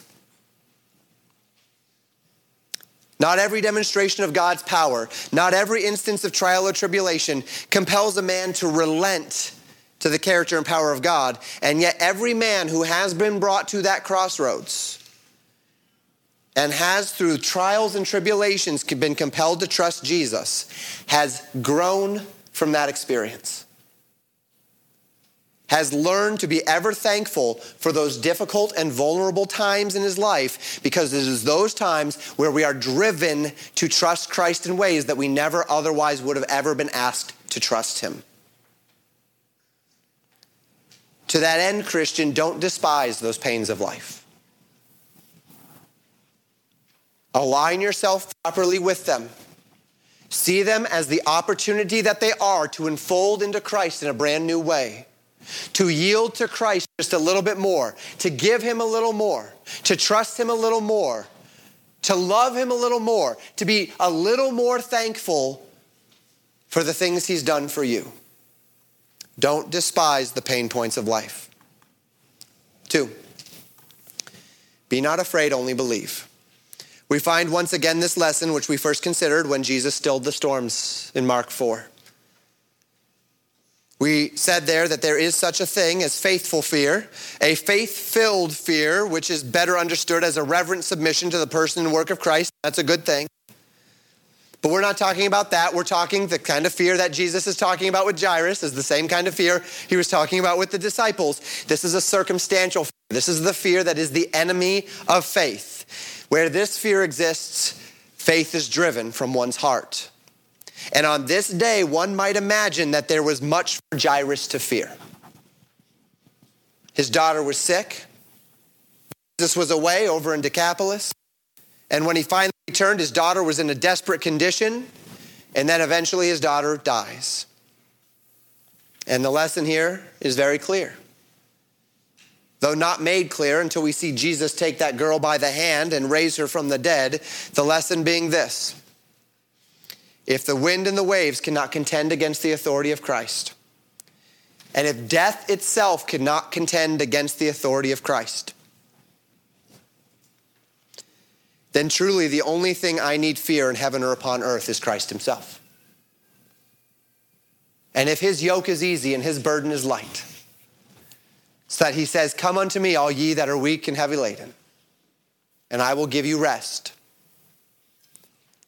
Not every demonstration of God's power, not every instance of trial or tribulation compels a man to relent to the character and power of God. And yet, every man who has been brought to that crossroads and has, through trials and tribulations, been compelled to trust Jesus has grown from that experience has learned to be ever thankful for those difficult and vulnerable times in his life because it is those times where we are driven to trust Christ in ways that we never otherwise would have ever been asked to trust him. To that end, Christian, don't despise those pains of life. Align yourself properly with them. See them as the opportunity that they are to unfold into Christ in a brand new way to yield to Christ just a little bit more, to give Him a little more, to trust Him a little more, to love Him a little more, to be a little more thankful for the things He's done for you. Don't despise the pain points of life. Two, be not afraid, only believe. We find once again this lesson, which we first considered when Jesus stilled the storms in Mark 4. We said there that there is such a thing as faithful fear, a faith filled fear, which is better understood as a reverent submission to the person and work of Christ. That's a good thing. But we're not talking about that. We're talking the kind of fear that Jesus is talking about with Jairus is the same kind of fear he was talking about with the disciples. This is a circumstantial fear. This is the fear that is the enemy of faith. Where this fear exists, faith is driven from one's heart. And on this day, one might imagine that there was much for Jairus to fear. His daughter was sick. Jesus was away over in Decapolis. And when he finally returned, his daughter was in a desperate condition. And then eventually his daughter dies. And the lesson here is very clear. Though not made clear until we see Jesus take that girl by the hand and raise her from the dead, the lesson being this if the wind and the waves cannot contend against the authority of Christ, and if death itself cannot contend against the authority of Christ, then truly the only thing I need fear in heaven or upon earth is Christ Himself. And if His yoke is easy and His burden is light, so that He says, Come unto me, all ye that are weak and heavy laden, and I will give you rest,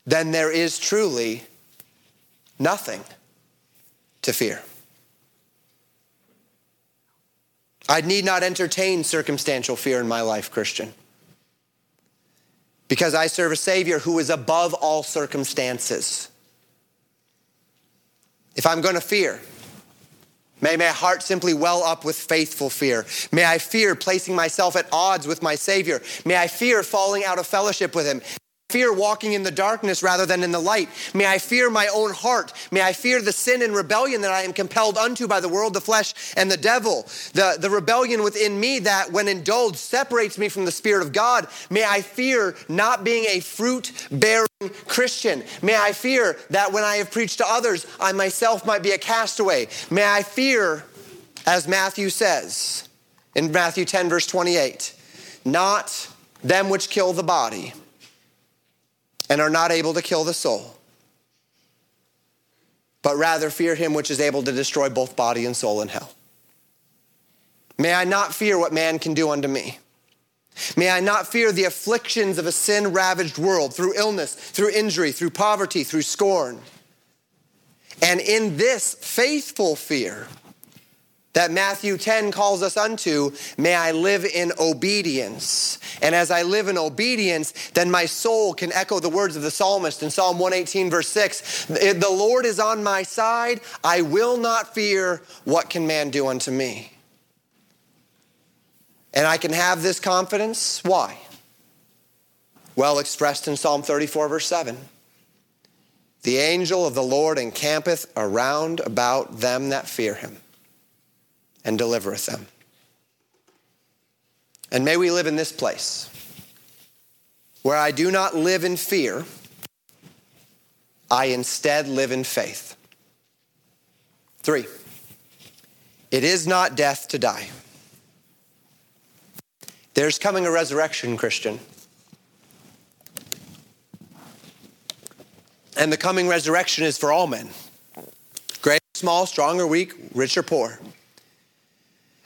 then there is truly nothing to fear. I need not entertain circumstantial fear in my life, Christian, because I serve a Savior who is above all circumstances. If I'm going to fear, May my heart simply well up with faithful fear. May I fear placing myself at odds with my Savior. May I fear falling out of fellowship with Him fear walking in the darkness rather than in the light. May I fear my own heart. May I fear the sin and rebellion that I am compelled unto by the world, the flesh, and the devil. The, the rebellion within me that, when indulged, separates me from the Spirit of God. May I fear not being a fruit bearing Christian. May I fear that when I have preached to others, I myself might be a castaway. May I fear, as Matthew says in Matthew 10, verse 28, not them which kill the body and are not able to kill the soul, but rather fear him which is able to destroy both body and soul in hell. May I not fear what man can do unto me. May I not fear the afflictions of a sin ravaged world through illness, through injury, through poverty, through scorn. And in this faithful fear, that Matthew 10 calls us unto, may I live in obedience. And as I live in obedience, then my soul can echo the words of the psalmist in Psalm 118, verse 6 The Lord is on my side, I will not fear. What can man do unto me? And I can have this confidence. Why? Well expressed in Psalm 34, verse 7. The angel of the Lord encampeth around about them that fear him and delivereth them. And may we live in this place where I do not live in fear, I instead live in faith. Three, it is not death to die. There's coming a resurrection, Christian. And the coming resurrection is for all men great, small, strong or weak, rich or poor.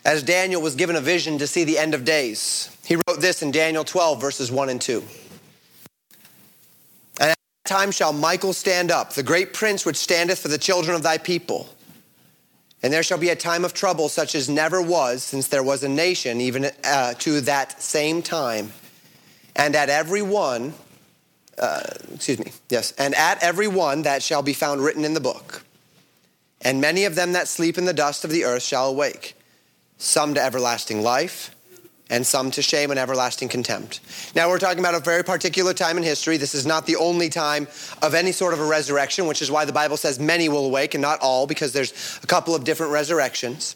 As Daniel was given a vision to see the end of days, he wrote this in Daniel 12, verses 1 and 2. And at that time shall Michael stand up, the great prince which standeth for the children of thy people. And there shall be a time of trouble such as never was since there was a nation, even uh, to that same time. And at every one, uh, excuse me, yes, and at every one that shall be found written in the book. And many of them that sleep in the dust of the earth shall awake, some to everlasting life, and some to shame and everlasting contempt. Now, we're talking about a very particular time in history. This is not the only time of any sort of a resurrection, which is why the Bible says many will awake and not all, because there's a couple of different resurrections.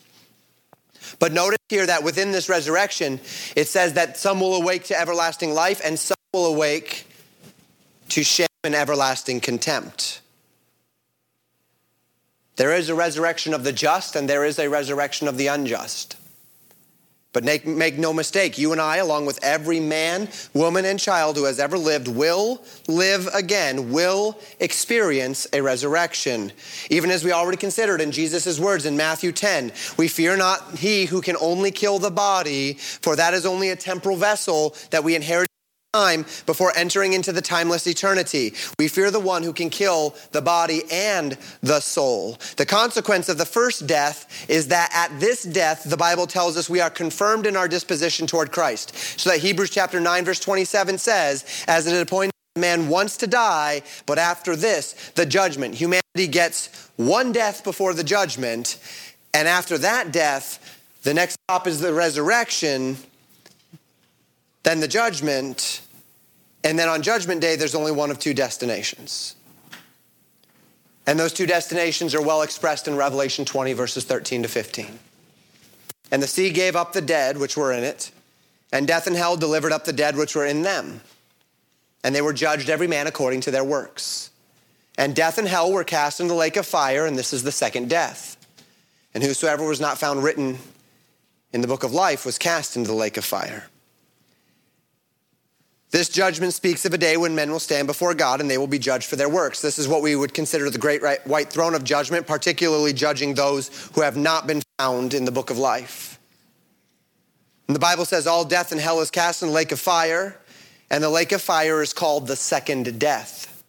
But notice here that within this resurrection, it says that some will awake to everlasting life and some will awake to shame and everlasting contempt. There is a resurrection of the just and there is a resurrection of the unjust. But make, make, no mistake, you and I, along with every man, woman, and child who has ever lived, will live again, will experience a resurrection. Even as we already considered in Jesus' words in Matthew 10 we fear not he who can only kill the body, for that is only a temporal vessel that we inherit time before entering into the timeless eternity. We fear the one who can kill the body and the soul. The consequence of the first death is that at this death, the Bible tells us we are confirmed in our disposition toward Christ. So that Hebrews chapter 9, verse 27 says, As it appointed man wants to die, but after this, the judgment. Humanity gets one death before the judgment, and after that death, the next stop is the resurrection then the judgment, and then on Judgment Day, there's only one of two destinations. And those two destinations are well expressed in Revelation 20, verses 13 to 15. And the sea gave up the dead which were in it, and death and hell delivered up the dead which were in them. And they were judged every man according to their works. And death and hell were cast into the lake of fire, and this is the second death. And whosoever was not found written in the book of life was cast into the lake of fire. This judgment speaks of a day when men will stand before God and they will be judged for their works. This is what we would consider the great white throne of judgment, particularly judging those who have not been found in the book of life. And the Bible says all death and hell is cast in the lake of fire, and the lake of fire is called the second death.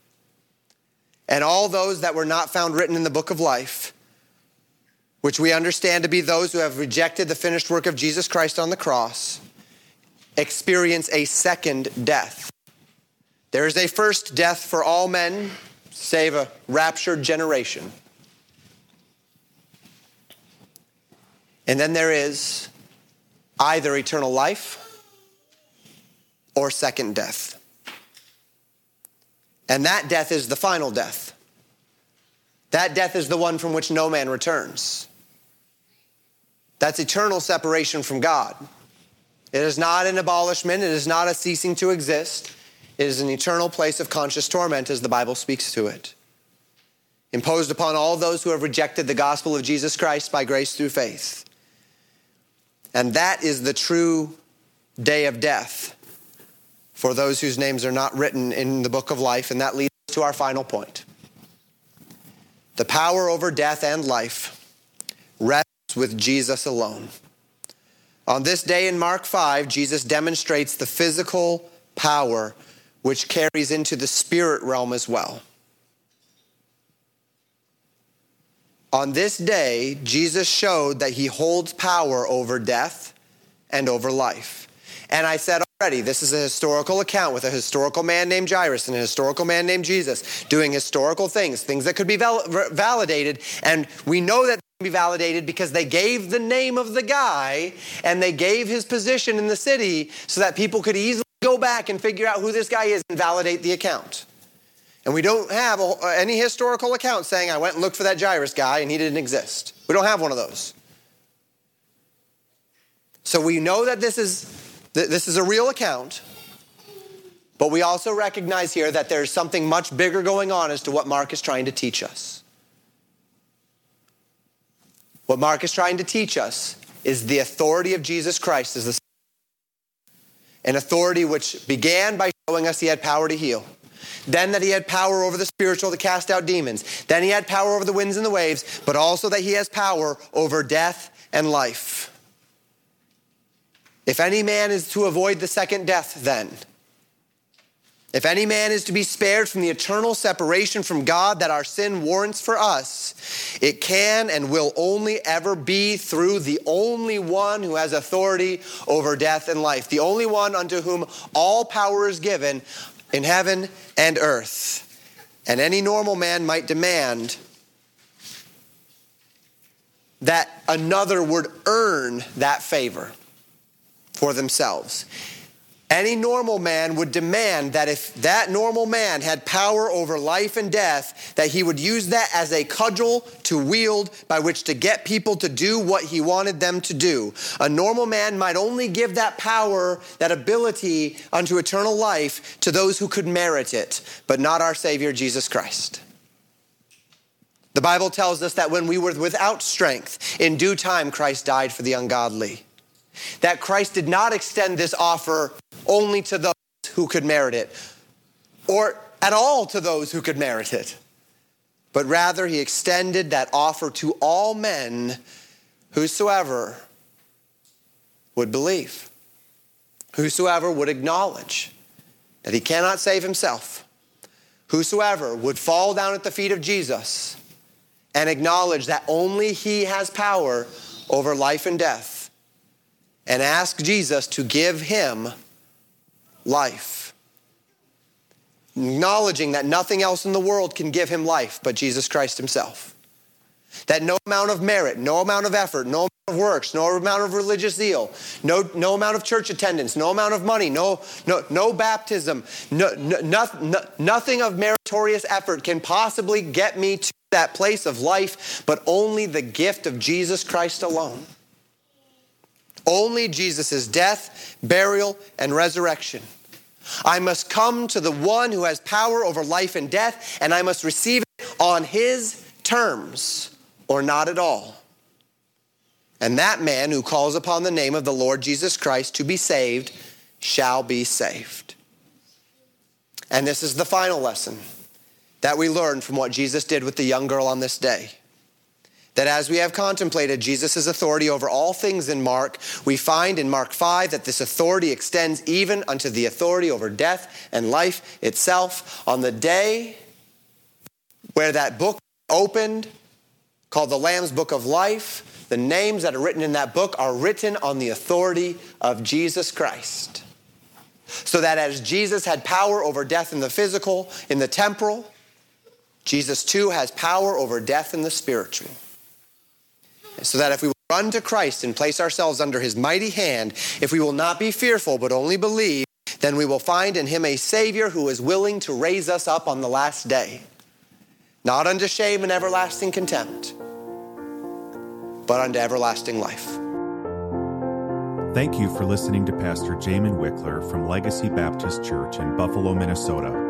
And all those that were not found written in the book of life, which we understand to be those who have rejected the finished work of Jesus Christ on the cross, experience a second death. There is a first death for all men, save a raptured generation. And then there is either eternal life or second death. And that death is the final death. That death is the one from which no man returns. That's eternal separation from God. It is not an abolishment, it is not a ceasing to exist. It is an eternal place of conscious torment as the Bible speaks to it. Imposed upon all those who have rejected the gospel of Jesus Christ by grace through faith. And that is the true day of death for those whose names are not written in the book of life. And that leads to our final point. The power over death and life rests with Jesus alone. On this day in Mark 5, Jesus demonstrates the physical power which carries into the spirit realm as well. On this day, Jesus showed that he holds power over death and over life. And I said already, this is a historical account with a historical man named Jairus and a historical man named Jesus doing historical things, things that could be val- validated. And we know that be validated because they gave the name of the guy and they gave his position in the city so that people could easily go back and figure out who this guy is and validate the account. And we don't have a, any historical account saying, I went and looked for that Jairus guy and he didn't exist. We don't have one of those. So we know that this is, this is a real account, but we also recognize here that there's something much bigger going on as to what Mark is trying to teach us. What Mark is trying to teach us is the authority of Jesus Christ as the an authority which began by showing us he had power to heal. Then that he had power over the spiritual to cast out demons. Then he had power over the winds and the waves, but also that he has power over death and life. If any man is to avoid the second death, then, if any man is to be spared from the eternal separation from God that our sin warrants for us, it can and will only ever be through the only one who has authority over death and life, the only one unto whom all power is given in heaven and earth. And any normal man might demand that another would earn that favor for themselves. Any normal man would demand that if that normal man had power over life and death, that he would use that as a cudgel to wield by which to get people to do what he wanted them to do. A normal man might only give that power, that ability unto eternal life to those who could merit it, but not our Savior Jesus Christ. The Bible tells us that when we were without strength, in due time Christ died for the ungodly. That Christ did not extend this offer only to those who could merit it, or at all to those who could merit it, but rather he extended that offer to all men whosoever would believe, whosoever would acknowledge that he cannot save himself, whosoever would fall down at the feet of Jesus and acknowledge that only he has power over life and death and ask Jesus to give him life. Acknowledging that nothing else in the world can give him life but Jesus Christ himself. That no amount of merit, no amount of effort, no amount of works, no amount of religious zeal, no, no amount of church attendance, no amount of money, no, no, no baptism, no, no, no, nothing of meritorious effort can possibly get me to that place of life, but only the gift of Jesus Christ alone. Only Jesus' death, burial, and resurrection. I must come to the one who has power over life and death, and I must receive it on his terms or not at all. And that man who calls upon the name of the Lord Jesus Christ to be saved shall be saved. And this is the final lesson that we learn from what Jesus did with the young girl on this day that as we have contemplated Jesus' authority over all things in Mark, we find in Mark 5 that this authority extends even unto the authority over death and life itself. On the day where that book opened, called the Lamb's Book of Life, the names that are written in that book are written on the authority of Jesus Christ. So that as Jesus had power over death in the physical, in the temporal, Jesus too has power over death in the spiritual so that if we run to Christ and place ourselves under his mighty hand, if we will not be fearful but only believe, then we will find in him a Savior who is willing to raise us up on the last day, not unto shame and everlasting contempt, but unto everlasting life. Thank you for listening to Pastor Jamin Wickler from Legacy Baptist Church in Buffalo, Minnesota.